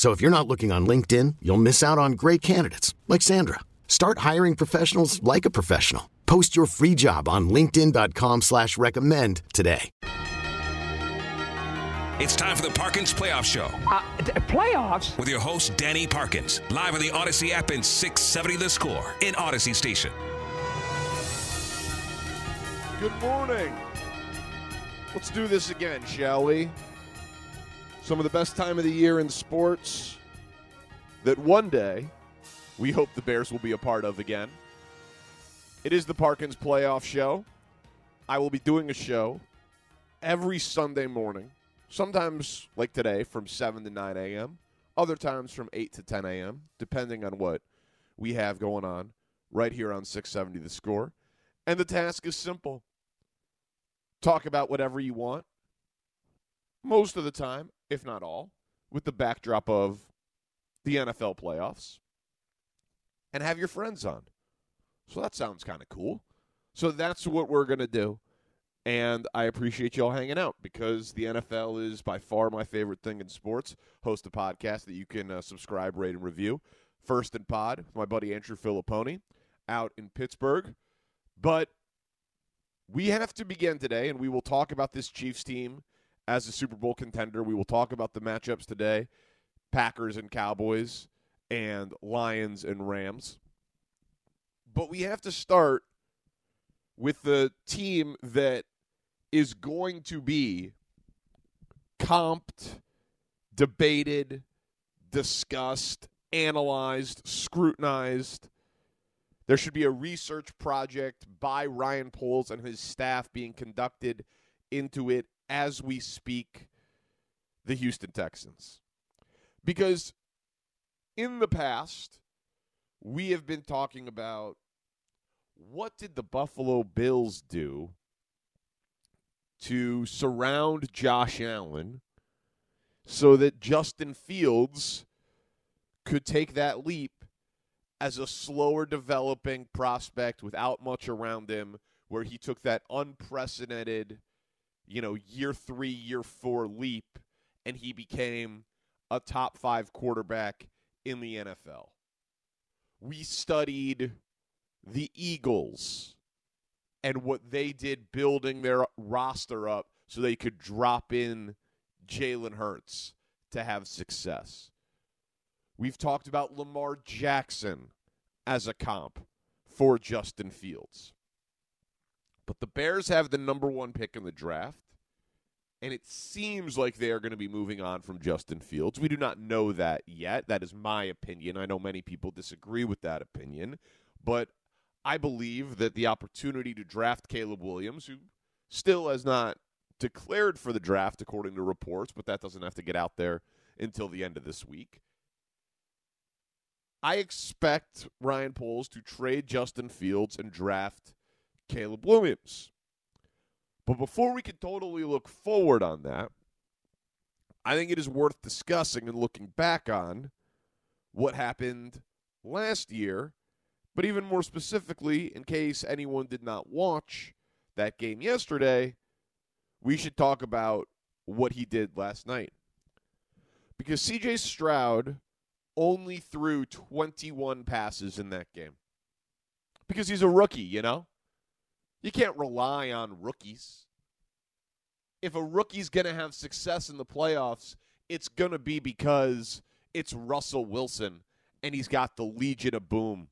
So if you're not looking on LinkedIn, you'll miss out on great candidates like Sandra. Start hiring professionals like a professional. Post your free job on LinkedIn.com slash recommend today. It's time for the Parkins Playoff Show. Uh, d- playoffs? With your host, Danny Parkins, live on the Audacy app and 670 The Score in Audacy Station. Good morning. Let's do this again, shall we? Some of the best time of the year in sports that one day we hope the Bears will be a part of again. It is the Parkins Playoff Show. I will be doing a show every Sunday morning, sometimes like today from 7 to 9 a.m., other times from 8 to 10 a.m., depending on what we have going on right here on 670 The Score. And the task is simple talk about whatever you want most of the time, if not all, with the backdrop of the NFL playoffs and have your friends on. So that sounds kind of cool. So that's what we're going to do. And I appreciate y'all hanging out because the NFL is by far my favorite thing in sports. Host a podcast that you can uh, subscribe, rate, and review. First and Pod, my buddy Andrew Fillipponi out in Pittsburgh. But we have to begin today, and we will talk about this Chiefs team as a Super Bowl contender. We will talk about the matchups today Packers and Cowboys, and Lions and Rams. But we have to start with the team that is going to be comped, debated, discussed, analyzed, scrutinized. There should be a research project by Ryan Poles and his staff being conducted into it as we speak the Houston Texans. Because in the past, we have been talking about what did the Buffalo Bills do to surround Josh Allen so that Justin Fields could take that leap as a slower developing prospect without much around him, where he took that unprecedented you know, year three, year four leap, and he became a top five quarterback in the NFL. We studied the Eagles and what they did building their roster up so they could drop in Jalen Hurts to have success. We've talked about Lamar Jackson as a comp for Justin Fields. But the Bears have the number one pick in the draft, and it seems like they are going to be moving on from Justin Fields. We do not know that yet. That is my opinion. I know many people disagree with that opinion, but I believe that the opportunity to draft Caleb Williams, who still has not declared for the draft according to reports, but that doesn't have to get out there until the end of this week. I expect Ryan Poles to trade Justin Fields and draft Caleb Williams. But before we can totally look forward on that, I think it is worth discussing and looking back on what happened last year, but even more specifically, in case anyone did not watch that game yesterday, we should talk about what he did last night. Because CJ Stroud only threw 21 passes in that game. Because he's a rookie, you know? You can't rely on rookies. If a rookie's going to have success in the playoffs, it's going to be because it's Russell Wilson and he's got the Legion of Boom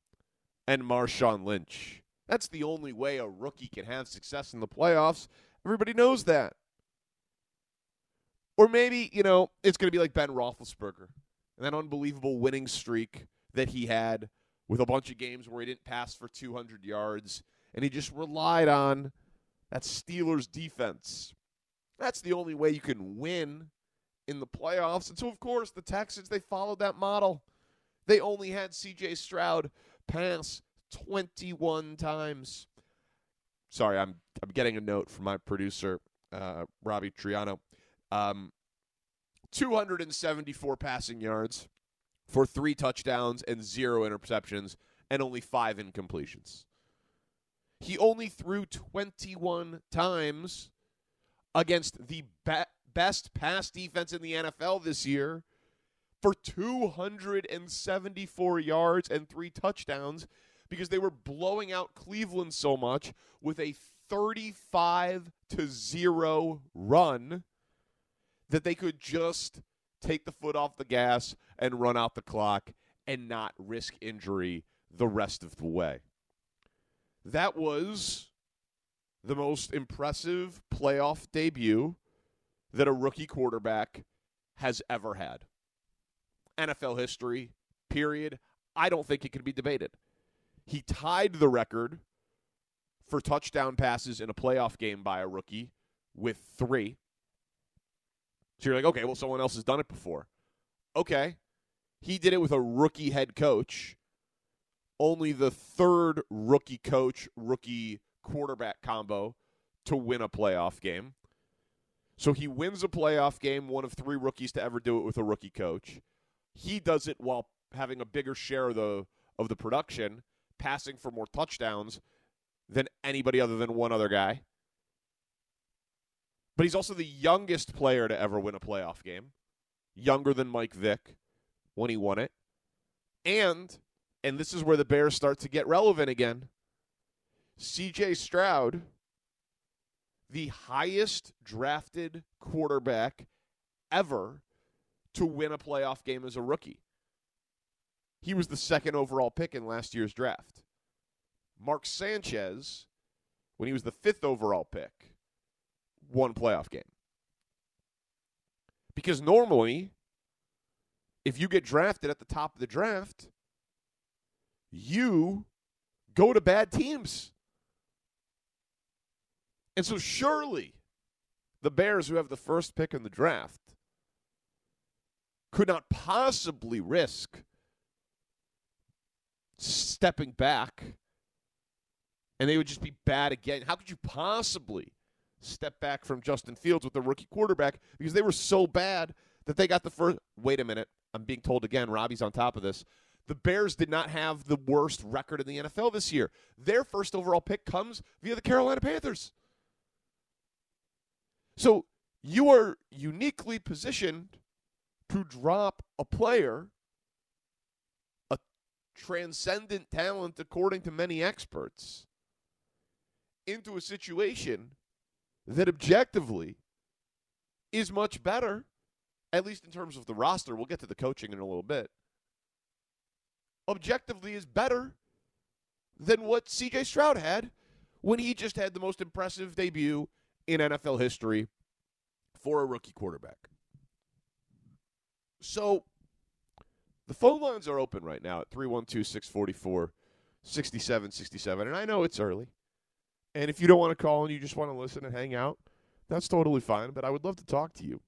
and Marshawn Lynch. That's the only way a rookie can have success in the playoffs. Everybody knows that. Or maybe, you know, it's going to be like Ben Roethlisberger and that unbelievable winning streak that he had with a bunch of games where he didn't pass for 200 yards and he just relied on that Steelers defense. That's the only way you can win in the playoffs. And so, of course, the Texans, they followed that model. They only had CJ Stroud pass 21 times. Sorry, I'm I'm getting a note from my producer, uh, Robbie Triano. Um, 274 passing yards for three touchdowns and zero interceptions and only five incompletions. He only threw 21 times against the be- best pass defense in the NFL this year for 274 yards and three touchdowns because they were blowing out Cleveland so much with a 35 to 0 run that they could just take the foot off the gas and run out the clock and not risk injury the rest of the way. That was the most impressive playoff debut that a rookie quarterback has ever had. NFL history, period. I don't think it can be debated. He tied the record for touchdown passes in a playoff game by a rookie with three. So you're like, okay, well, someone else has done it before. Okay. He did it with a rookie head coach. Only the third rookie coach, rookie quarterback combo to win a playoff game. So he wins a playoff game, one of three rookies to ever do it with a rookie coach. He does it while having a bigger share of the of the production, passing for more touchdowns than anybody other than one other guy. But he's also the youngest player to ever win a playoff game, younger than Mike Vick when he won it. And and this is where the Bears start to get relevant again. CJ Stroud, the highest drafted quarterback ever to win a playoff game as a rookie. He was the second overall pick in last year's draft. Mark Sanchez, when he was the fifth overall pick, won playoff game. Because normally, if you get drafted at the top of the draft, you go to bad teams. And so, surely, the Bears, who have the first pick in the draft, could not possibly risk stepping back and they would just be bad again. How could you possibly step back from Justin Fields with the rookie quarterback because they were so bad that they got the first. Wait a minute. I'm being told again, Robbie's on top of this. The Bears did not have the worst record in the NFL this year. Their first overall pick comes via the Carolina Panthers. So you are uniquely positioned to drop a player, a transcendent talent, according to many experts, into a situation that objectively is much better, at least in terms of the roster. We'll get to the coaching in a little bit. Objectively is better than what CJ Stroud had when he just had the most impressive debut in NFL history for a rookie quarterback. So the phone lines are open right now at 312 644 6767. And I know it's early. And if you don't want to call and you just want to listen and hang out, that's totally fine. But I would love to talk to you.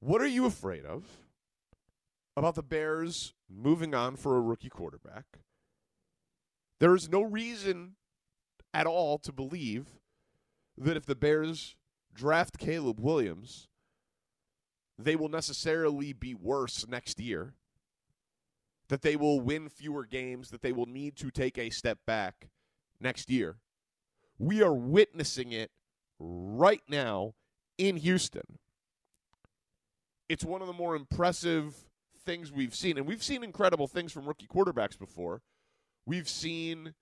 What are you afraid of about the Bears moving on for a rookie quarterback? There is no reason at all to believe that if the Bears draft Caleb Williams, they will necessarily be worse next year that they will win fewer games, that they will need to take a step back next year. We are witnessing it right now in Houston. It's one of the more impressive things we've seen. And we've seen incredible things from rookie quarterbacks before. We've seen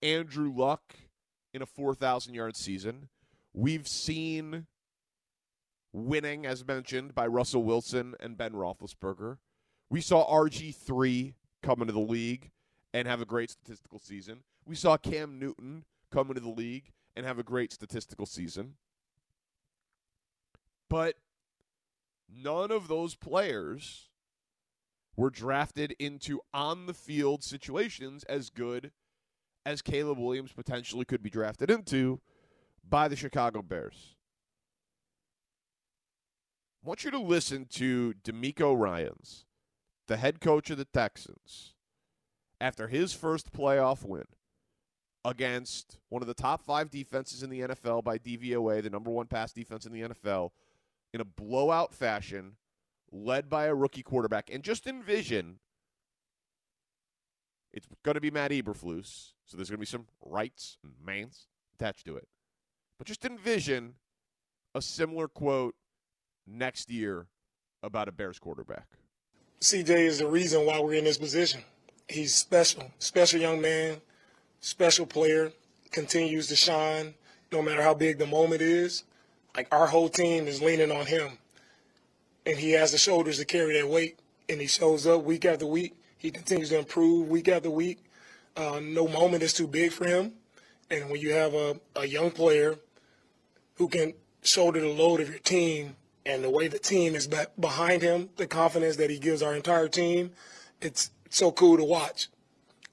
Andrew Luck in a 4,000 yard season. We've seen winning, as mentioned, by Russell Wilson and Ben Roethlisberger. We saw RG3 come into the league and have a great statistical season. We saw Cam Newton come into the league and have a great statistical season. But none of those players were drafted into on the field situations as good as Caleb Williams potentially could be drafted into by the Chicago Bears. I want you to listen to DeMeco Ryans, the head coach of the Texans, after his first playoff win against one of the top five defenses in the NFL by DVOA, the number one pass defense in the NFL, in a blowout fashion, led by a rookie quarterback. And just envision it's going to be Matt Eberflus, so there's going to be some rights and mans attached to it. But just envision a similar quote next year about a Bears quarterback. CJ is the reason why we're in this position. He's special, special young man, special player, continues to shine no matter how big the moment is. Like our whole team is leaning on him. And he has the shoulders to carry that weight. And he shows up week after week. He continues to improve week after week. Uh, no moment is too big for him. And when you have a, a young player who can shoulder the load of your team and the way the team is behind him, the confidence that he gives our entire team, it's so cool to watch,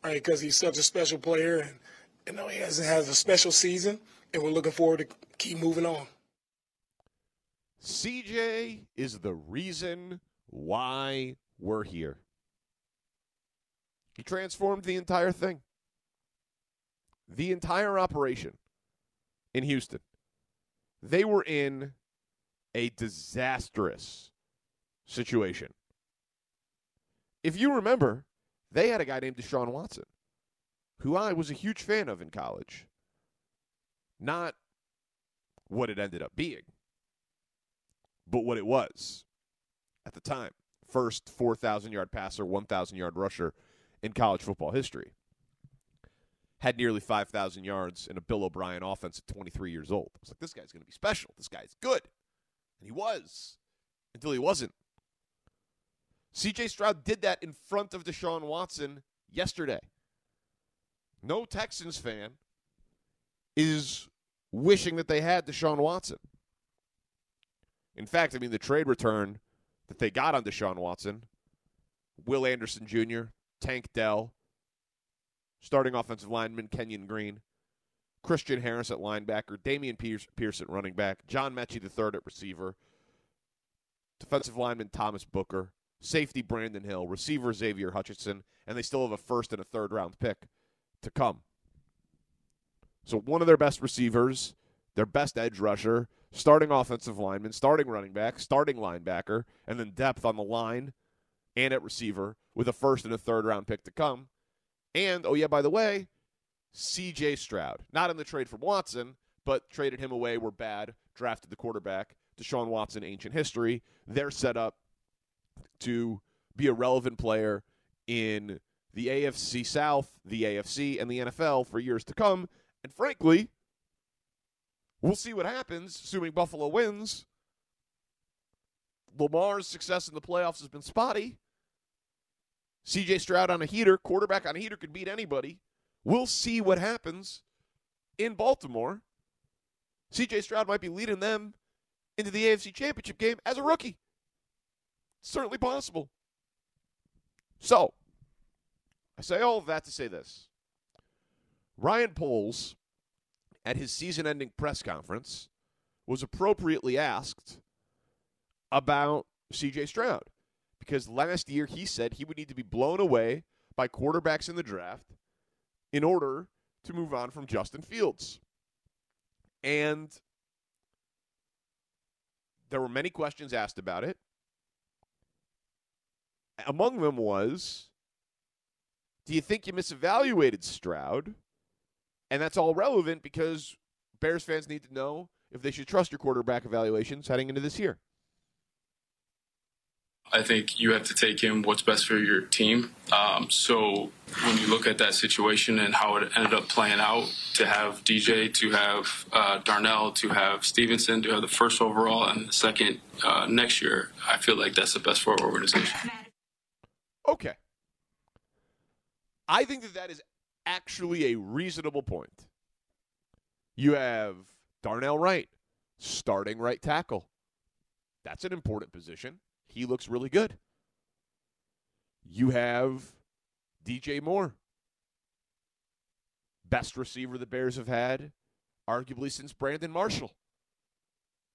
right? Because he's such a special player and you know he has has a special season, and we're looking forward to keep moving on. CJ is the reason why we're here. He transformed the entire thing, the entire operation in Houston. They were in a disastrous situation. If you remember, they had a guy named Deshaun Watson, who I was a huge fan of in college. Not what it ended up being, but what it was at the time. First 4,000 yard passer, 1,000 yard rusher in college football history. Had nearly 5,000 yards in a Bill O'Brien offense at 23 years old. I was like, this guy's going to be special. This guy's good. And he was until he wasn't. CJ Stroud did that in front of Deshaun Watson yesterday. No Texans fan is wishing that they had Deshaun Watson. In fact, I mean, the trade return that they got on Deshaun Watson, Will Anderson Jr., Tank Dell, starting offensive lineman Kenyon Green, Christian Harris at linebacker, Dameon Pierce, Pierce at running back, John the third at receiver, defensive lineman Thomas Booker, safety Brandon Hill, receiver Xavier Hutchinson, and they still have a first and a third round pick to come. So one of their best receivers, their best edge rusher, starting offensive lineman, starting running back, starting linebacker, and then depth on the line and at receiver with a first and a third round pick to come. And oh yeah, by the way, C.J. Stroud. Not in the trade from Watson, but traded him away. We're bad. Drafted the quarterback. Deshaun Watson, ancient history. They're set up to be a relevant player in the AFC South, the AFC, and the NFL for years to come. And frankly, we'll see what happens, assuming Buffalo wins. Lamar's success in the playoffs has been spotty. CJ Stroud on a heater, quarterback on a heater could beat anybody. We'll see what happens in Baltimore. CJ Stroud might be leading them into the AFC Championship game as a rookie. Certainly possible. So, I say all of that to say this. Ryan Poles, at his season ending press conference, was appropriately asked about CJ Stroud because last year he said he would need to be blown away by quarterbacks in the draft in order to move on from Justin Fields. And there were many questions asked about it. Among them was Do you think you misevaluated Stroud? And that's all relevant because Bears fans need to know if they should trust your quarterback evaluations heading into this year. I think you have to take in what's best for your team. Um, so when you look at that situation and how it ended up playing out, to have DJ, to have uh, Darnell, to have Stevenson, to have the first overall and the second uh, next year, I feel like that's the best for our organization. Okay. I think that that is actually a reasonable point. You have Darnell Wright, starting right tackle. That's an important position. He looks really good. You have DJ Moore, best receiver the Bears have had, arguably since Brandon Marshall.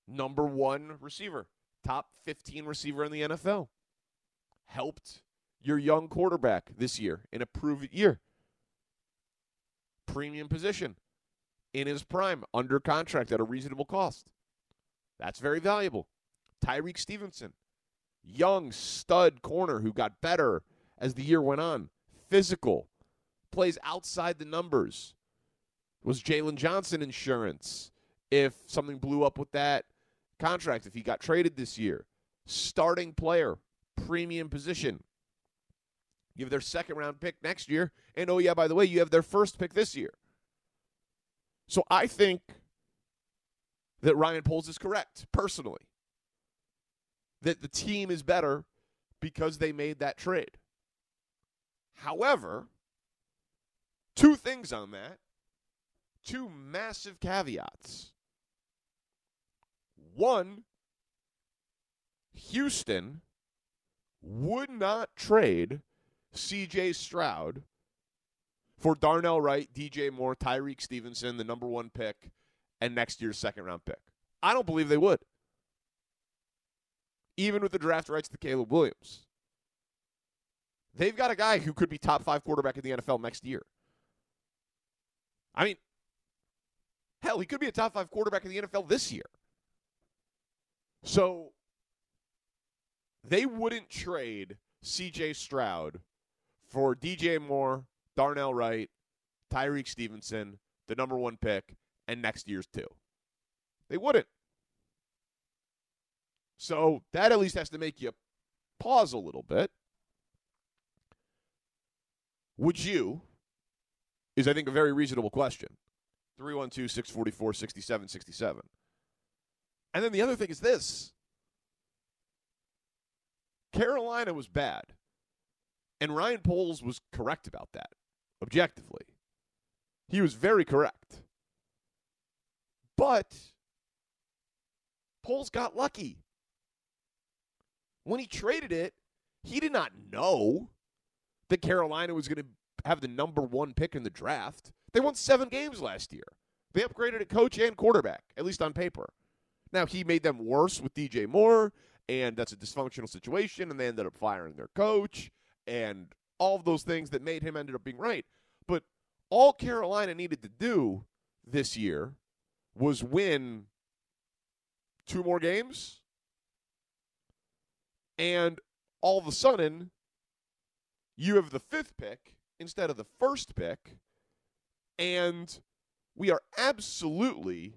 Number one receiver, top 15 receiver in the NFL. Helped your young quarterback this year in a prove it year. Premium position in his prime, under contract at a reasonable cost. That's very valuable. Tyrique Stevenson, young stud corner who got better as the year went on. Physical, plays outside the numbers. Was Jaylon Johnson insurance if something blew up with that contract, if he got traded this year? Starting player, premium position. You have their second round pick next year. And oh, yeah, by the way, you have their first pick this year. So I think that Ryan Poles is correct, personally, that the team is better because they made that trade. However, two things on that, two massive caveats. One, Houston would not trade CJ Stroud for Darnell Wright, DJ Moore, Tyrique Stevenson, the number one pick, and next year's second round pick. I don't believe they would. Even with the draft rights to Caleb Williams. They've got a guy who could be top five quarterback in the NFL next year. I mean, hell, he could be a top five quarterback in the NFL this year. So they wouldn't trade CJ Stroud for DJ Moore, Darnell Wright, Tyrique Stevenson, the number one pick, and next year's two. They wouldn't. So that at least has to make you pause a little bit. Would you, is I think a very reasonable question. 312 644 6767. And then the other thing is this Carolina was bad. And Ryan Poles was correct about that, objectively. He was very correct. But Poles got lucky. When he traded it, he did not know that Carolina was going to have the number one pick in the draft. They won seven games last year. They upgraded a coach and quarterback, at least on paper. Now, he made them worse with DJ Moore, and that's a dysfunctional situation, and they ended up firing their coach, and all of those things that made him ended up being right. But all Carolina needed to do this year was win two more games, and all of a sudden, you have the fifth pick instead of the first pick, and we are absolutely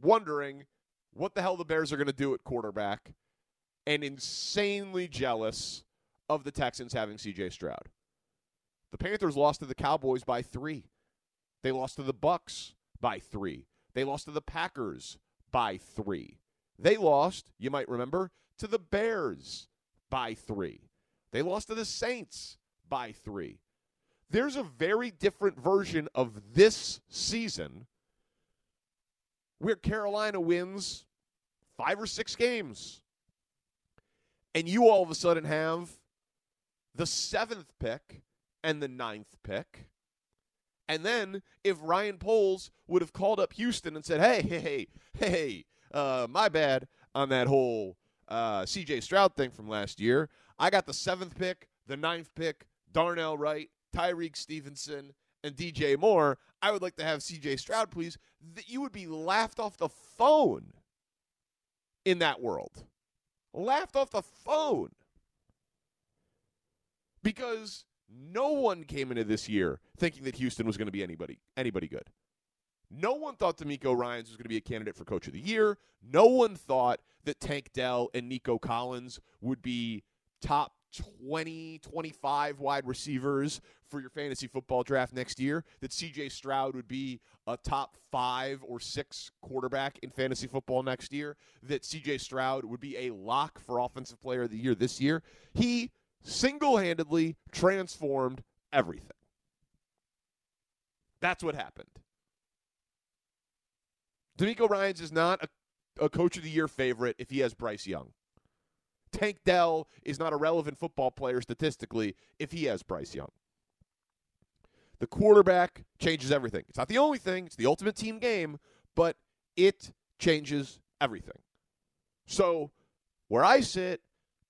wondering what the hell the Bears are going to do at quarterback and insanely jealous of the Texans having CJ Stroud. The Panthers lost to the Cowboys by 3. They lost to the Bucks by 3. They lost to the Packers by 3. They lost, you might remember, to the Bears by 3. They lost to the Saints by 3. There's a very different version of this season where Carolina wins five or six games. And you all of a sudden have the seventh pick and the ninth pick. And then if Ryan Poles would have called up Houston and said, hey, hey, hey, hey, uh, my bad on that whole uh, CJ Stroud thing from last year. I got the seventh pick, the ninth pick, Darnell Wright, Tyrique Stevenson, and DJ Moore. I would like to have CJ Stroud, please. That you would be laughed off the phone in that world. Laughed off the phone. Because no one came into this year thinking that Houston was going to be anybody anybody good. No one thought DeMeco Ryans was going to be a candidate for coach of the year. No one thought that Tank Dell and Nico Collins would be top 20, 25 wide receivers for your fantasy football draft next year, that CJ Stroud would be a top five or six quarterback in fantasy football next year, that CJ Stroud would be a lock for offensive player of the year this year. He single handedly transformed everything. That's what happened. DeMeco Ryans is not a, a coach of the year favorite if he has Bryce Young. Tank Dell is not a relevant football player statistically if he has Bryce Young. The quarterback changes everything. It's not the only thing, it's the ultimate team game, but it changes everything. So, where I sit,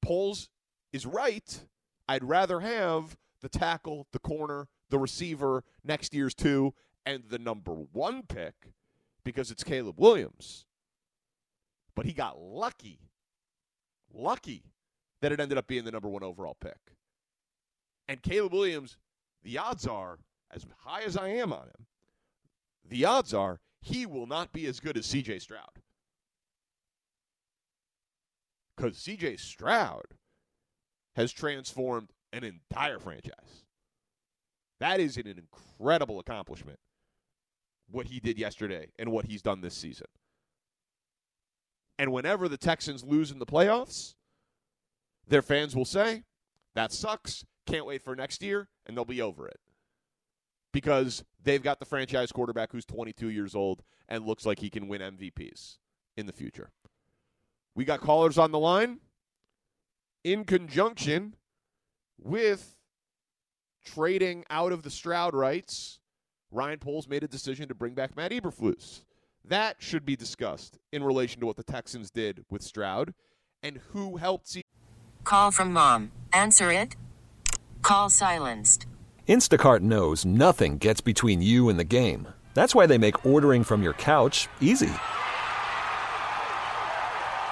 Poles is right. I'd rather have the tackle, the corner, the receiver next year's two, and the number one pick because it's Caleb Williams. But he got lucky, lucky that it ended up being the number one overall pick. And Caleb Williams, the odds are, as high as I am on him, the odds are he will not be as good as CJ Stroud. Because CJ Stroud has transformed an entire franchise. That is an incredible accomplishment, what he did yesterday and what he's done this season. And whenever the Texans lose in the playoffs, their fans will say, that sucks. Can't wait for next year, and they'll be over it. Because they've got the franchise quarterback who's 22 years old and looks like he can win MVPs in the future. We got callers on the line in conjunction with trading out of the Stroud rights. Ryan Poles made a decision to bring back Matt Eberflus. That should be discussed in relation to what the Texans did with Stroud and who helped see. Call from mom. Answer it. Call silenced. Instacart knows nothing gets between you and the game. That's why they make ordering from your couch easy.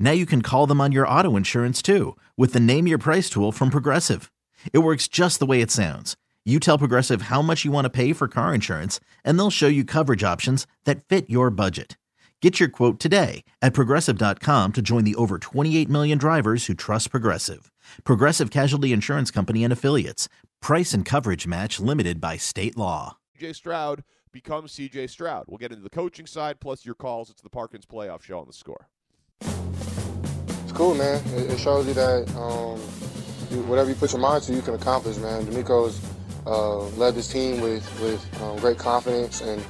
Now you can call them on your auto insurance too with the Name Your Price tool from Progressive. It works just the way it sounds. You tell Progressive how much you want to pay for car insurance, and they'll show you coverage options that fit your budget. Get your quote today at progressive.com to join the over 28 million drivers who trust Progressive. Progressive Casualty Insurance Company and Affiliates. Price and coverage match limited by state law. CJ Stroud becomes CJ Stroud. We'll get into the coaching side plus your calls. It's the Parkins playoff show on the score. Cool, man. It, it shows you that um, you, whatever you put your mind to, you can accomplish, man. DeMeco's uh, led this team with, with um, great confidence, and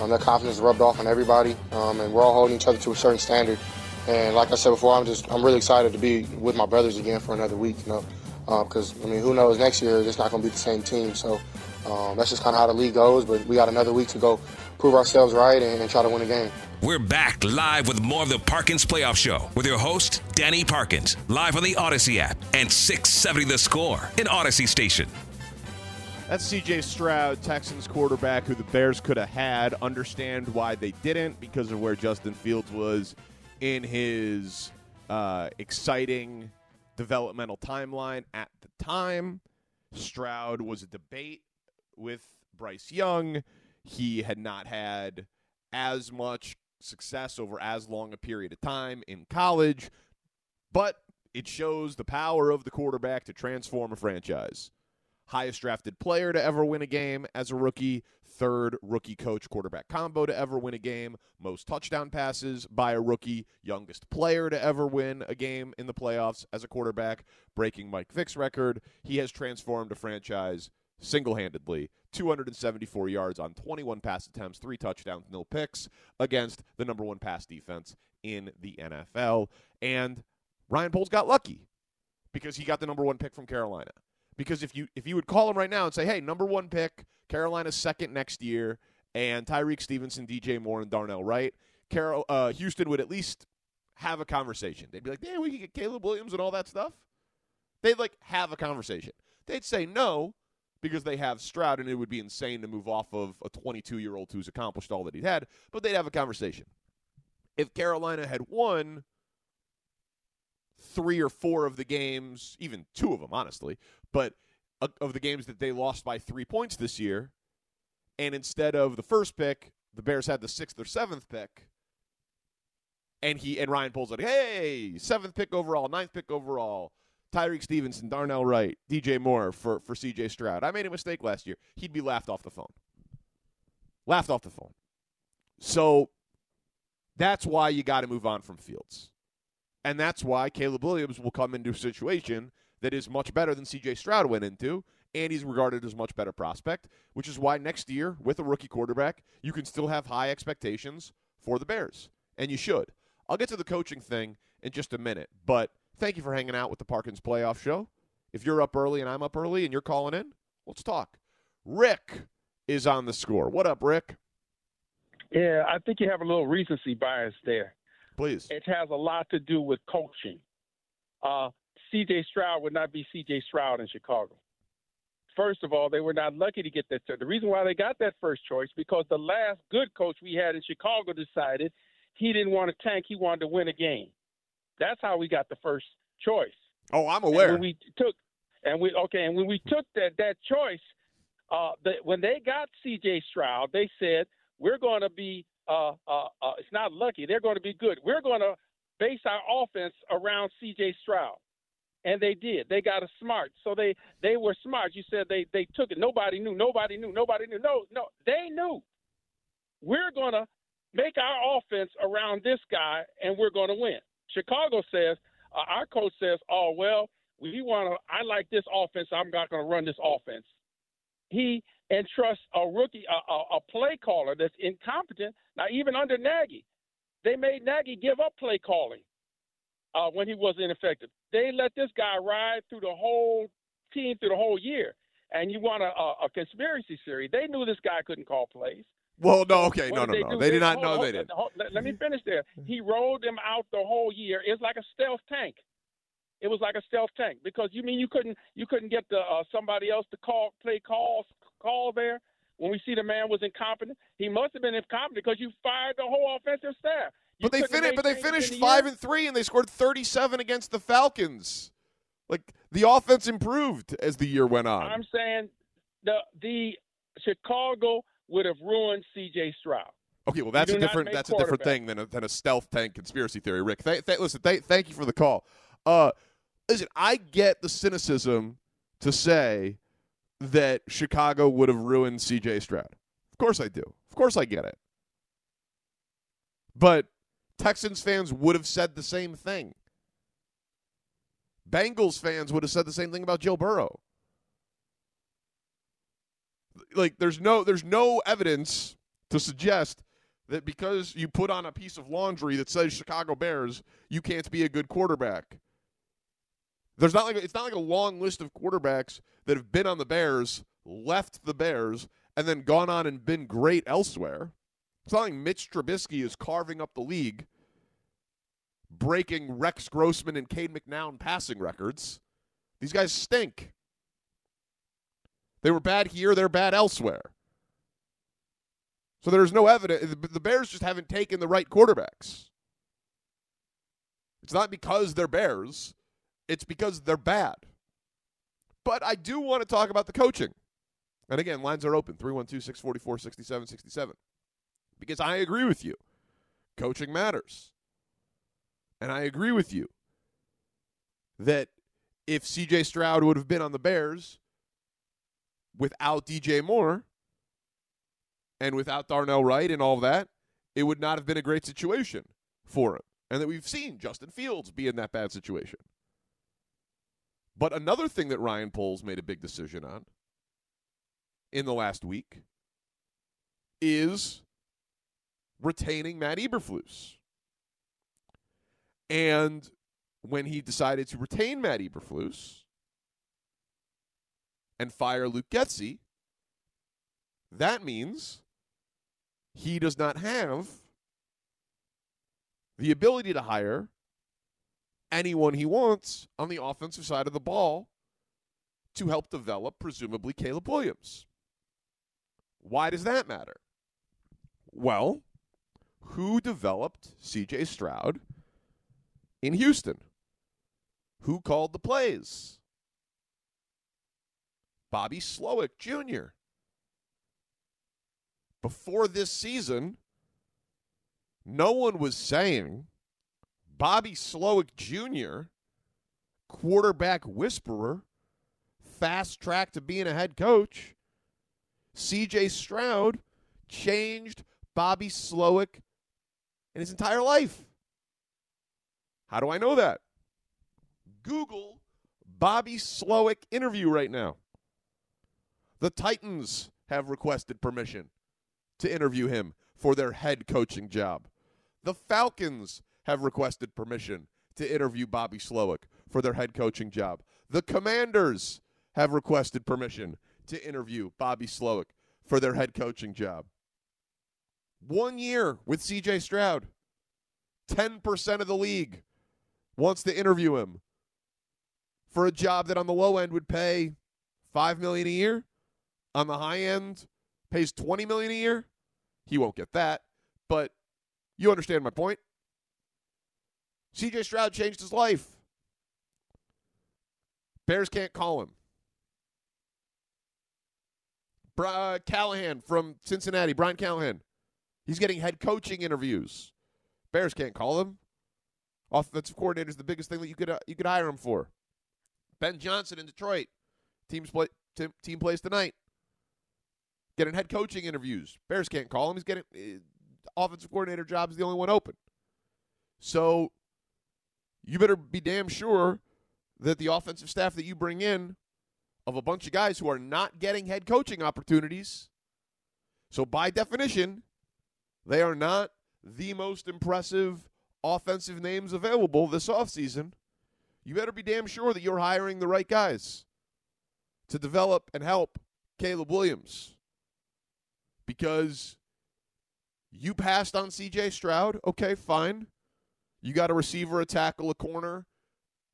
um, that confidence rubbed off on everybody, um, and we're all holding each other to a certain standard. And like I said before, I'm just I'm really excited to be with my brothers again for another week, you know, because uh, I mean, who knows next year it's not going to be the same team. So um, that's just kind of how the league goes. But we got another week to go prove ourselves right and, and try to win a game. We're back live with more of the Parkins Playoff Show with your host, Danny Parkins, live on the Audacy app and 670 The Score in Audacy Station. That's CJ Stroud, Texans quarterback, who the Bears could have had. Understand why they didn't because of where Justin Fields was in his uh, exciting developmental timeline at the time. Stroud was a debate with Bryce Young. He had not had as much success over as long a period of time in college, but it shows the power of the quarterback to transform a franchise. Highest drafted player to ever win a game as a rookie, third rookie coach quarterback combo to ever win a game, most touchdown passes by a rookie, youngest player to ever win a game in the playoffs as a quarterback, breaking Mike Vick's record. He has transformed a franchise single handedly 274 yards on 21 pass attempts, three touchdowns, no picks against the number one pass defense in the NFL. And Ryan Poles got lucky because he got the number one pick from Carolina. Because if you if you would call him right now and say, hey, number one pick, Carolina's second next year, and Tyrique Stevenson, DJ Moore, and Darnell Wright, Carol uh, Houston would at least have a conversation. They'd be like, yeah, we could get Caleb Williams and all that stuff. They'd like have a conversation. They'd say no because they have Stroud, and it would be insane to move off of a 22 year old who's accomplished all that he'd had, but they'd have a conversation. If Carolina had won three or four of the games, even two of them, honestly, but of of the games that they lost by three points this year, and instead of the first pick, the Bears had the sixth or seventh pick. And he and Ryan Poles like, hey, seventh pick overall, ninth pick overall, Tyrique Stevenson, Darnell Wright, DJ Moore for for CJ Stroud. I made a mistake last year. He'd be laughed off the phone. Laughed off the phone. So that's why you got to move on from Fields. And that's why Caleb Williams will come into a situation that is much better than CJ Stroud went into, and he's regarded as much better prospect, which is why next year, with a rookie quarterback, you can still have high expectations for the Bears. And you should. I'll get to the coaching thing in just a minute, but thank you for hanging out with the Parkins Playoff Show. If you're up early and I'm up early and you're calling in, let's talk. Rick is on the score. What up, Rick? Yeah, I think you have a little recency bias there. Please. It has a lot to do with coaching. Uh, C.J. Stroud would not be C.J. Stroud in Chicago. First of all, they were not lucky to get that. The reason why they got that first choice because the last good coach we had in Chicago decided he didn't want to tank; he wanted to win a game. That's how we got the first choice. Oh, I'm aware. We took, and we okay, and when we took that that choice, uh, the, when they got C.J. Stroud, they said we're going to be. Uh, uh, uh, it's not lucky; they're going to be good. We're going to base our offense around C.J. Stroud, and they did. They got a smart, so they they were smart. You said they they took it. Nobody knew. Nobody knew. Nobody knew. No, no, they knew. We're going to make our offense around this guy, and we're going to win. Chicago says, uh, our coach says, oh, well, we want to, I like this offense. I'm not going to run this offense. He entrusts a rookie, a, a, a play caller that's incompetent. Now, even under Nagy, they made Nagy give up play calling uh, when he was ineffective. They let this guy ride through the whole team through the whole year. And you want a, a, a conspiracy theory. They knew this guy couldn't call plays. Well, no, okay, no, What no, did no. do? They did not know they did. let, let me finish there. He rolled them out the whole year. It's like a stealth tank. It was like a stealth tank because you mean you couldn't you couldn't get the uh, somebody else to call play calls call there when we see the man was incompetent. He must have been incompetent because you fired the whole offensive staff. You But they finished. But they finished the five year? and three, and they scored thirty-seven against the Falcons. Like the offense improved as the year went on. I'm saying the the Chicago would have ruined C.J. Stroud. Okay, well that's a different that's a different thing than a, than a stealth tank conspiracy theory, Rick. Th- th- listen, th- thank you for the call. Uh, listen, I get the cynicism to say that Chicago would have ruined C.J. Stroud. Of course I do. Of course I get it. But Texans fans would have said the same thing. Bengals fans would have said the same thing about Joe Burrow. Like there's no there's no evidence to suggest that because you put on a piece of laundry that says Chicago Bears, you can't be a good quarterback. There's not like it's not like a long list of quarterbacks that have been on the Bears, left the Bears, and then gone on and been great elsewhere. It's not like Mitch Trubisky is carving up the league, breaking Rex Grossman and Cade McNown passing records. These guys stink. They were bad here, they're bad elsewhere. So there's no evidence. The Bears just haven't taken the right quarterbacks. It's not because they're Bears, it's because they're bad. But I do want to talk about the coaching. And again, lines are open 312 644 6767. Because I agree with you. Coaching matters. And I agree with you that if CJ Stroud would have been on the Bears without DJ Moore and without Darnell Wright and all that, it would not have been a great situation for him. And that we've seen Justin Fields be in that bad situation. But another thing that Ryan Poles made a big decision on in the last week is retaining Matt Eberflus. And when he decided to retain Matt Eberflus and fire Luke Getsy, that means he does not have the ability to hire anyone he wants on the offensive side of the ball to help develop, presumably, Caleb Williams. Why does that matter? Well, who developed CJ Stroud in Houston? Who called the plays? Bobby Slowik Jr. Before this season, no one was saying Bobby Slowik Jr., quarterback whisperer, fast track to being a head coach. CJ Stroud changed Bobby Slowik in his entire life. How do I know that? Google Bobby Slowik interview right now. The Titans have requested permission to interview him for their head coaching job. The Falcons have requested permission to interview Bobby Slowik for their head coaching job. The Commanders have requested permission to interview Bobby Slowik for their head coaching job. One year with CJ Stroud. 10% of the league wants to interview him for a job that on the low end would pay 5 million a year, on the high end pays 20 million a year. He won't get that, but you understand my point. CJ Stroud changed his life. Bears can't call him. Uh, Callahan from Cincinnati, Brian Callahan. He's getting head coaching interviews. Bears can't call him. Offensive coordinator is the biggest thing that you could uh, you could hire him for. Ben Johnson in Detroit. Teams play team, team plays tonight. Getting head coaching interviews. Bears can't call him. He's getting uh, offensive coordinator job is the only one open. So you better be damn sure that the offensive staff that you bring in of a bunch of guys who are not getting head coaching opportunities. So by definition, they are not the most impressive offensive names available this offseason. You better be damn sure that you're hiring the right guys to develop and help Caleb Williams. Because you passed on CJ Stroud. Okay, fine. You got a receiver, a tackle, a corner,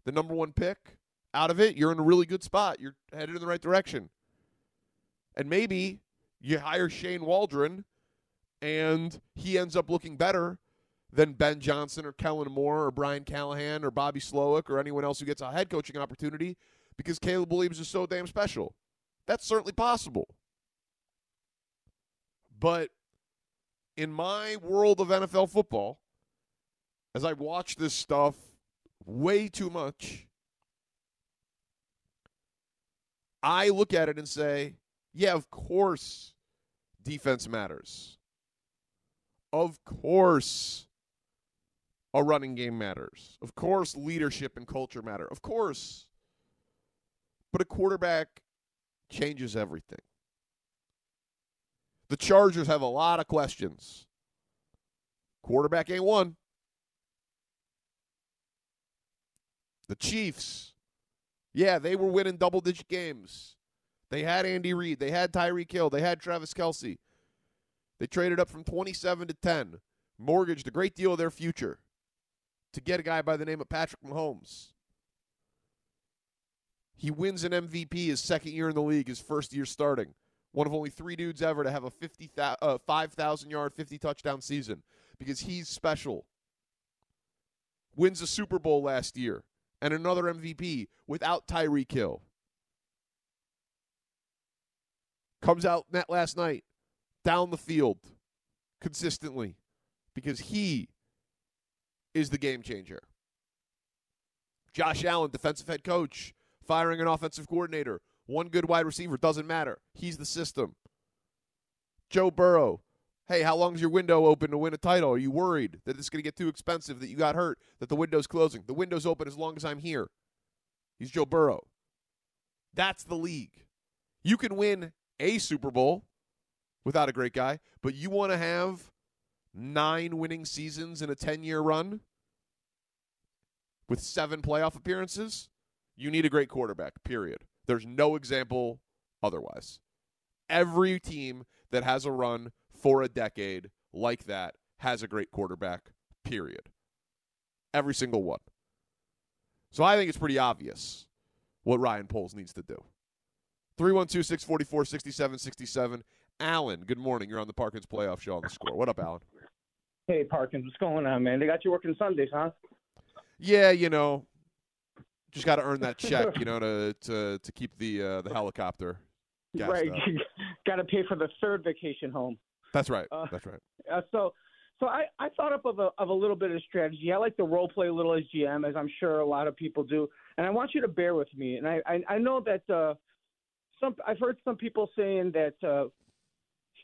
the number one pick. Out of it, you're in a really good spot. You're headed in the right direction. And maybe you hire Shane Waldron and he ends up looking better than Ben Johnson or Kellen Moore or Brian Callahan or Bobby Slowik or anyone else who gets a head coaching opportunity because Caleb Williams is so damn special. That's certainly possible. But in my world of NFL football, as I watch this stuff way too much, I look at it and say, yeah, of course defense matters. Of course a running game matters. Of course leadership and culture matter. Of course. But a quarterback changes everything. The Chargers have a lot of questions. Quarterback ain't one. The Chiefs, yeah, they were winning double digit games. They had Andy Reid. They had Tyreek Hill. They had Travis Kelce. They traded up from 27 to 10, mortgaged a great deal of their future to get a guy by the name of Patrick Mahomes. He wins an MVP his second year in the league, his first year starting. One of only three dudes ever to have a 50, uh, 5,000 yard, 50 touchdown season because he's special. Wins a Super Bowl last year and another MVP without Tyreek Hill. Comes out net last night, down the field consistently because he is the game changer. Josh Allen, defensive head coach, firing an offensive coordinator. One good wide receiver doesn't matter. He's the system. Joe Burrow, hey, how long's your window open to win a title? Are you worried that it's going to get too expensive, that you got hurt, that the window's closing? The window's open as long as I'm here. He's Joe Burrow. That's the league. You can win a Super Bowl without a great guy, but you want to have nine winning seasons in a 10 year run with seven playoff appearances, you need a great quarterback, period. There's no example otherwise. Every team that has a run for a decade like that has a great quarterback, period. Every single one. So I think it's pretty obvious what Ryan Poles needs to do. 312 644 6767. Alan, good morning. You're on the Parkins Playoff Show on the score. What up, Alan? Hey, Parkins, what's going on, man? They got you working Sundays, huh? Yeah, you know, just got to earn that check, you know, to to to keep the uh, the helicopter. right, got to pay for the third vacation home. That's right. Uh, That's right. Uh, so, so I, I thought up of a of a little bit of strategy. I like to role play a little as GM, as I'm sure a lot of people do, and I want you to bear with me. And I I, I know that uh, some I've heard some people saying that uh,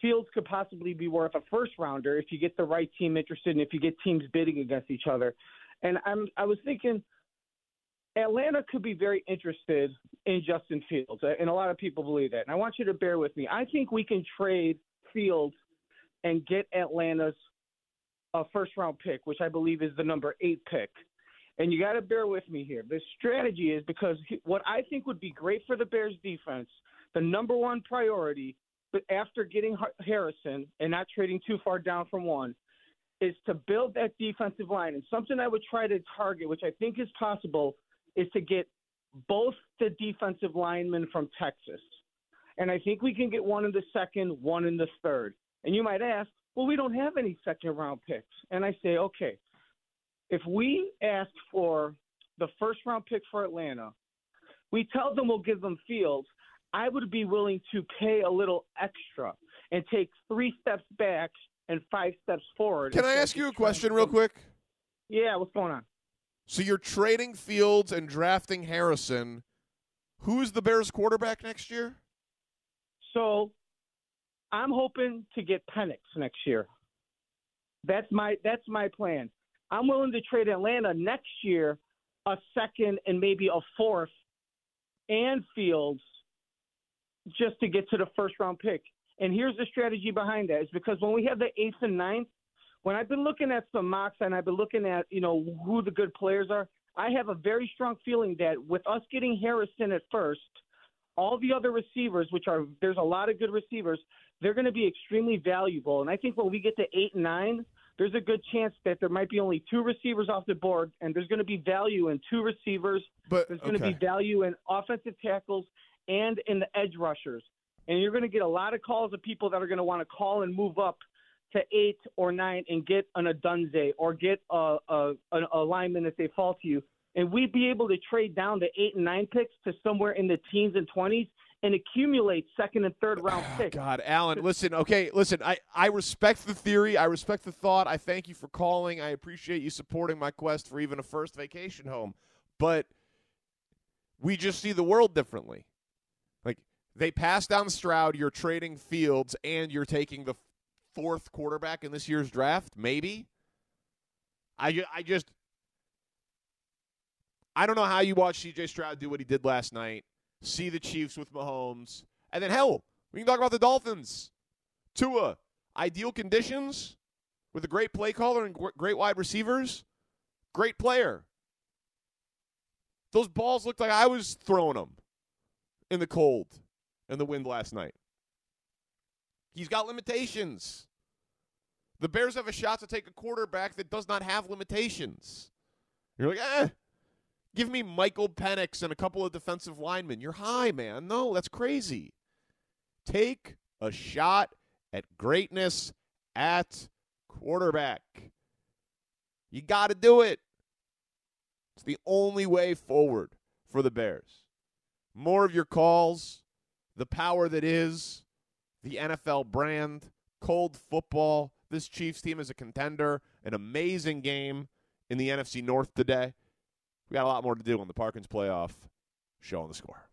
Fields could possibly be worth a first rounder if you get the right team interested and if you get teams bidding against each other. And I'm I was thinking Atlanta could be very interested in Justin Fields, uh, and a lot of people believe that. And I want you to bear with me. I think we can trade Fields and get Atlanta's uh, first round pick, which I believe is the number eight pick. And you got to bear with me here. The strategy is because what I think would be great for the Bears defense, the number one priority, but after getting Harrison and not trading too far down from one, is to build that defensive line. And something I would try to target, which I think is possible, is to get both the defensive linemen from Texas. And I think we can get one in the second, one in the third. And you might ask, well, we don't have any second round picks. And I say, okay, if we ask for the first round pick for Atlanta, we tell them we'll give them Fields. I would be willing to pay a little extra and take three steps back and five steps forward. Can I ask you a question real quick? Yeah, what's going on? So you're trading Fields and drafting Harrison. Who's the Bears quarterback next year? So I'm hoping to get Penix next year. That's my that's my plan. I'm willing to trade Atlanta next year a second and maybe a fourth and Fields just to get to the first round pick. And here's the strategy behind that is because when we have the eighth and ninth, when I've been looking at some mocks and I've been looking at, you know, who the good players are, I have a very strong feeling that with us getting Harrison at first, all the other receivers, which are there's a lot of good receivers, they're going to be extremely valuable. And I think when we get to eight and nine, there's a good chance that there might be only two receivers off the board, and there's going to be value in two receivers. But there's going okay. to be value in offensive tackles and in the edge rushers. And you're going to get a lot of calls of people that are going to want to call and move up to eight or nine and get an Odunze or get a, a, a lineman if they fall to you. And we'd be able to trade down the eight and nine picks to somewhere in the teens and 20s and accumulate second and third round ah, picks. God, Alan, listen, okay, listen, I, I respect the theory. I respect the thought. I thank you for calling. I appreciate you supporting my quest for even a first vacation home. But we just see the world differently. Like, they pass down Stroud, you're trading Fields, and you're taking the fourth quarterback in this year's draft, maybe. I, I just. I don't know how you watch CJ Stroud do what he did last night see the Chiefs with Mahomes. And then, hell, we can talk about the Dolphins. Tua, ideal conditions with a great play caller and great wide receivers. Great player. Those balls looked like I was throwing them in the cold and the wind last night. He's got limitations. The Bears have a shot to take a quarterback that does not have limitations. You're like, eh, Give me Michael Penix and a couple of defensive linemen. You're high, man. No, that's crazy. Take a shot at greatness at quarterback. You got to do it. It's the only way forward for the Bears. More of your calls, the power that is the NFL brand, cold football. This Chiefs team is a contender, an amazing game in the NFC North today. We got a lot more to do on the Parkins playoff show on the score.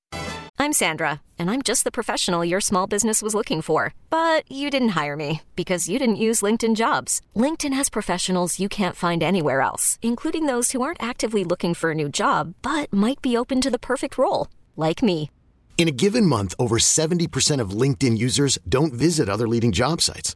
I'm Sandra, and I'm just the professional your small business was looking for. But you didn't hire me because you didn't use LinkedIn jobs. LinkedIn has professionals you can't find anywhere else, including those who aren't actively looking for a new job but might be open to the perfect role, like me. In a given month, over 70% of LinkedIn users don't visit other leading job sites.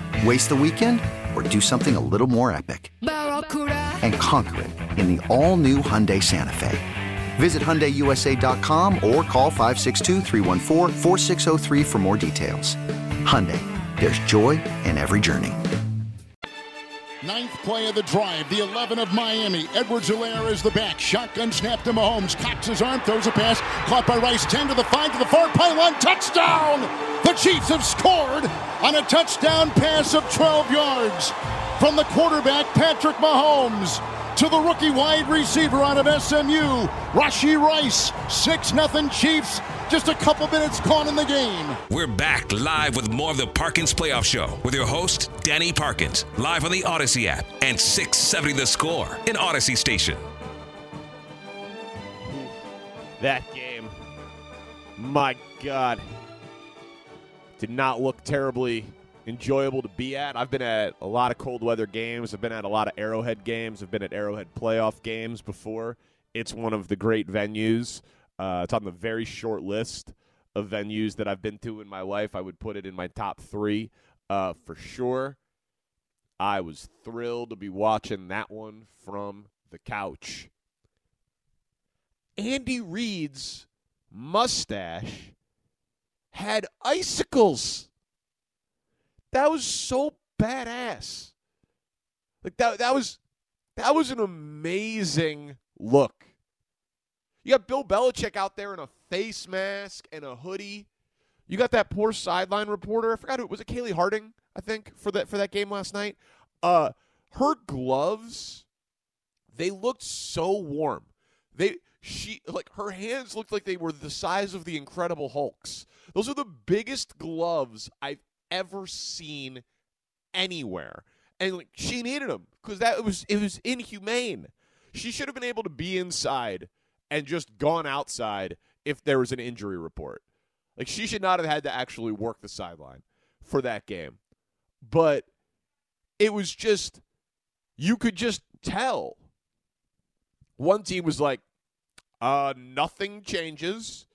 Waste the weekend or do something a little more epic? And conquer it in the all new Hyundai Santa Fe. Visit HyundaiUSA.com or call 562 for more details. Hyundai, there's joy in every journey. Ninth play of the drive, the 11 of Miami. Edwards Helaire is the back. Shotgun snap to Mahomes. Cocks his arm, throws a pass. Caught by Rice. 10 to the 5 to the far pylon. Touchdown! The Chiefs have scored on a touchdown pass of 12 yards from the quarterback, Patrick Mahomes to the rookie wide receiver out of SMU, Rashee Rice. 6 0 Chiefs. Just a couple minutes gone in the game. We're back live with more of the Parkins Playoff Show with your host, Danny Parkins, live on the Audacy app and 670 The Score in Audacy Station. That game, my God, did not look terribly enjoyable to be at. I've been at a lot of cold weather games. I've been at a lot of Arrowhead games. I've been at Arrowhead playoff games before. It's one of the great venues. Uh, it's on the very short list of venues that I've been to in my life. I would put it in my top three uh, for sure. I was thrilled to be watching that one from the couch. Andy Reid's mustache had icicles. That was so badass. Like that that was that was an amazing look. You got Bill Belichick out there in a face mask and a hoodie. You got that poor sideline reporter. I forgot who it was it. Kaylee Hartung, I think, for that for that game last night. Uh, her gloves, they looked so warm. They she like her hands looked like they were the size of the Incredible Hulks. Those are the biggest gloves I've ever seen anywhere, and like she needed them because that was it was inhumane. She should have been able to be inside and just gone outside if there was an injury report. Like she should not have had to actually work the sideline for that game. But it was just you could just tell. One team was like, uh, nothing changes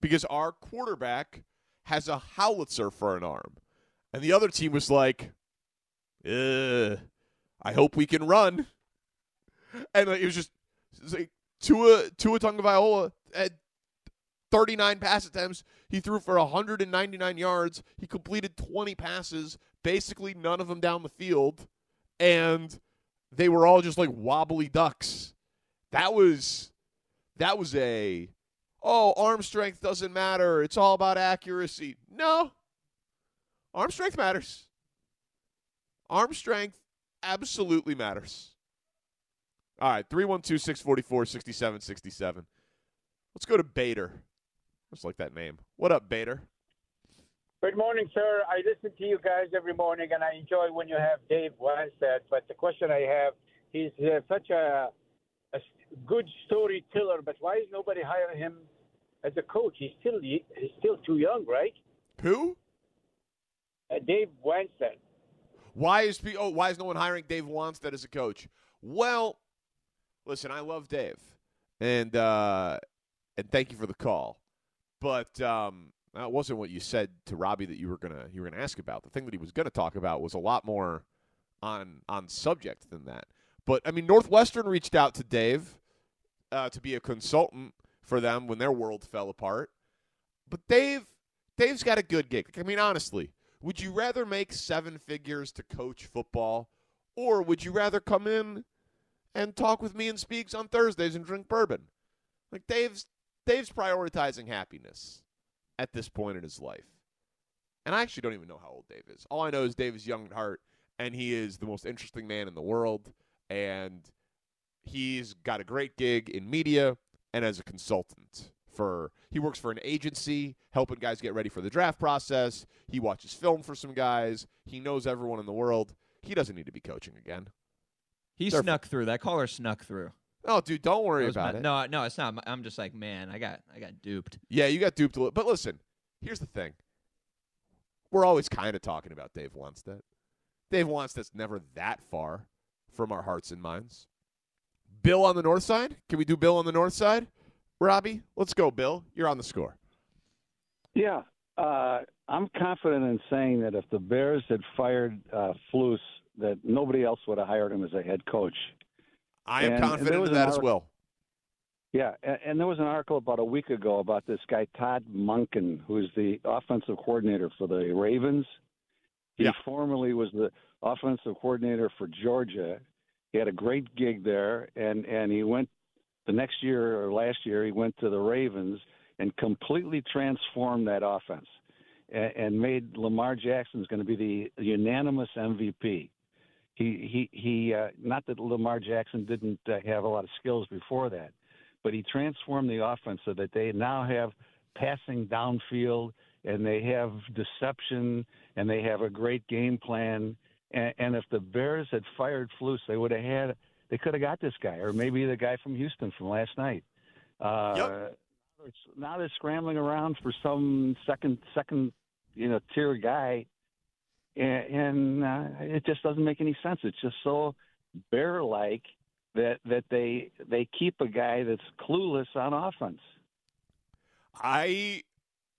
because our quarterback has a howitzer for an arm. And the other team was like, I hope we can run. And it was just it was like Tua Tua Tagovailoa had 39 pass attempts. He threw for 199 yards. He completed 20 passes, basically none of them down the field, and they were all just like wobbly ducks. That was that was a oh, arm strength doesn't matter. It's all about accuracy. No. Arm strength matters. Arm strength absolutely matters. All right, 312 644 6767. Let's go to Bader. I Just like that name. What up, Bader? Good morning, sir. I listen to you guys every morning, and I enjoy when you have Dave Wannstedt. But the question I have, he's uh, such a, a good storyteller, but why is nobody hiring him as a coach? He's still he's still too young, right? Who? Uh, Dave Wannstedt. Why is oh why is no one hiring Dave Wannstedt as a coach? Well, listen, I love Dave, and uh, and thank you for the call, but um, that wasn't what you said to Robbie that you were gonna you were gonna ask about. The thing that he was gonna talk about was a lot more on on subject than that. But I mean, Northwestern reached out to Dave uh, to be a consultant for them when their world fell apart. But Dave, Dave's got a good gig. I mean, honestly, would you rather make seven figures to coach football, or would you rather come in and talk with me and Speaks on Thursdays and drink bourbon? Like Dave's Dave's prioritizing happiness at this point in his life. And I actually don't even know how old Dave is. All I know is Dave is young at heart, and he is the most interesting man in the world. And he's got a great gig in media and as a consultant for he works for an agency helping guys get ready for the draft process. He watches film for some guys. He knows everyone in the world. He doesn't need to be coaching again. He They're- snuck through. That caller snuck through. Oh, dude, don't worry about my- it. No, no, it's not. I'm just like, man, I got, I got duped. Yeah, you got duped a little. But listen, here's the thing. we're always kind of talking about Dave Wannstedt. Dave Wannstedt's never that far from our hearts and minds. Bill on the north side? Can we do Bill on the north side? Robbie, let's go, Bill. You're on the score. Yeah, uh, I'm confident in saying that if the Bears had fired uh, Flus, that nobody else would have hired him as a head coach. I am And- and confident was in that as well. Yeah, and, and there was an article about a week ago about this guy Todd Monken, who's the offensive coordinator for the Ravens. He Yeah. formerly was the offensive coordinator for Georgia. He had a great gig there, and and he went the next year or last year he went to the Ravens and completely transformed that offense, and, and made Lamar Jackson's going to be the unanimous MVP. He he he. Uh, not that Lamar Jackson didn't uh, have a lot of skills before that, but he transformed the offense so that they now have passing downfield and they have deception and they have a great game plan. And, and if the Bears had fired Flus, they would have had they could have got this guy or maybe the guy from Houston from last night. Uh, Now they're scrambling around for some second second you know tier guy, and, and uh, it just doesn't make any sense. It's just so bear like that that they they keep a guy that's clueless on offense. I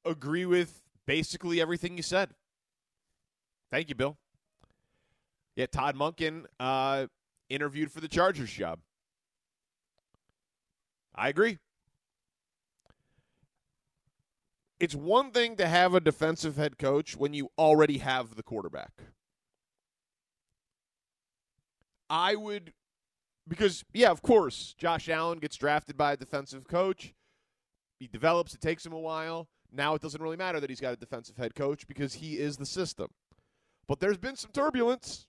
agree with basically everything you said. Thank you, Bill. Yeah, Todd Monken uh, interviewed for the Chargers job. I agree. It's one thing to have a defensive head coach when you already have the quarterback. I would, because, yeah, of course, Josh Allen gets drafted by a defensive coach. He develops, it takes him a while. Now it doesn't really matter that he's got a defensive head coach because he is the system. But there's been some turbulence.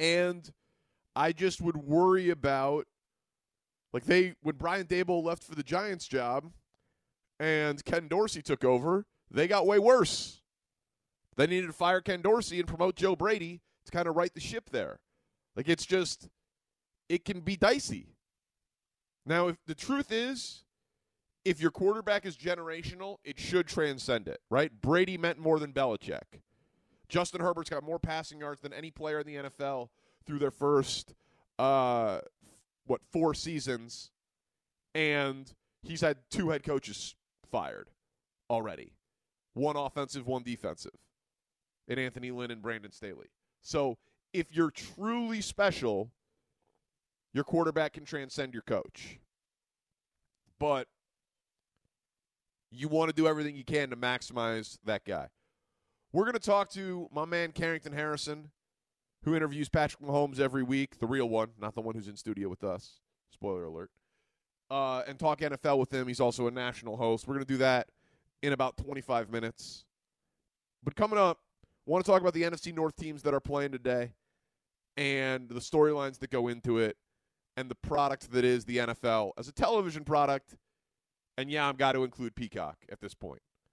And I just would worry about like they when Brian Daboll left for the Giants job and Ken Dorsey took over, they got way worse. They needed to fire Ken Dorsey and promote Joe Brady to kind of right the ship there. Like it's just it can be dicey. Now if the truth is if your quarterback is generational, it should transcend it, right? Brady meant more than Belichick. Justin Herbert's got more passing yards than any player in the NFL through their first uh what four seasons and he's had two head coaches fired already. One offensive, one defensive. In Anthony Lynn and Brandon Staley. So, if you're truly special, your quarterback can transcend your coach. But you want to do everything you can to maximize that guy. We're going to talk to my man Carrington Harrison, who interviews Patrick Mahomes every week, the real one, not the one who's in studio with us. Spoiler alert. Uh, and talk NFL with him. He's also a national host. We're going to do that in about 25 minutes. But coming up, want to talk about the NFC North teams that are playing today and the storylines that go into it and the product that is the NFL as a television product. And yeah, I've got to include Peacock at this point.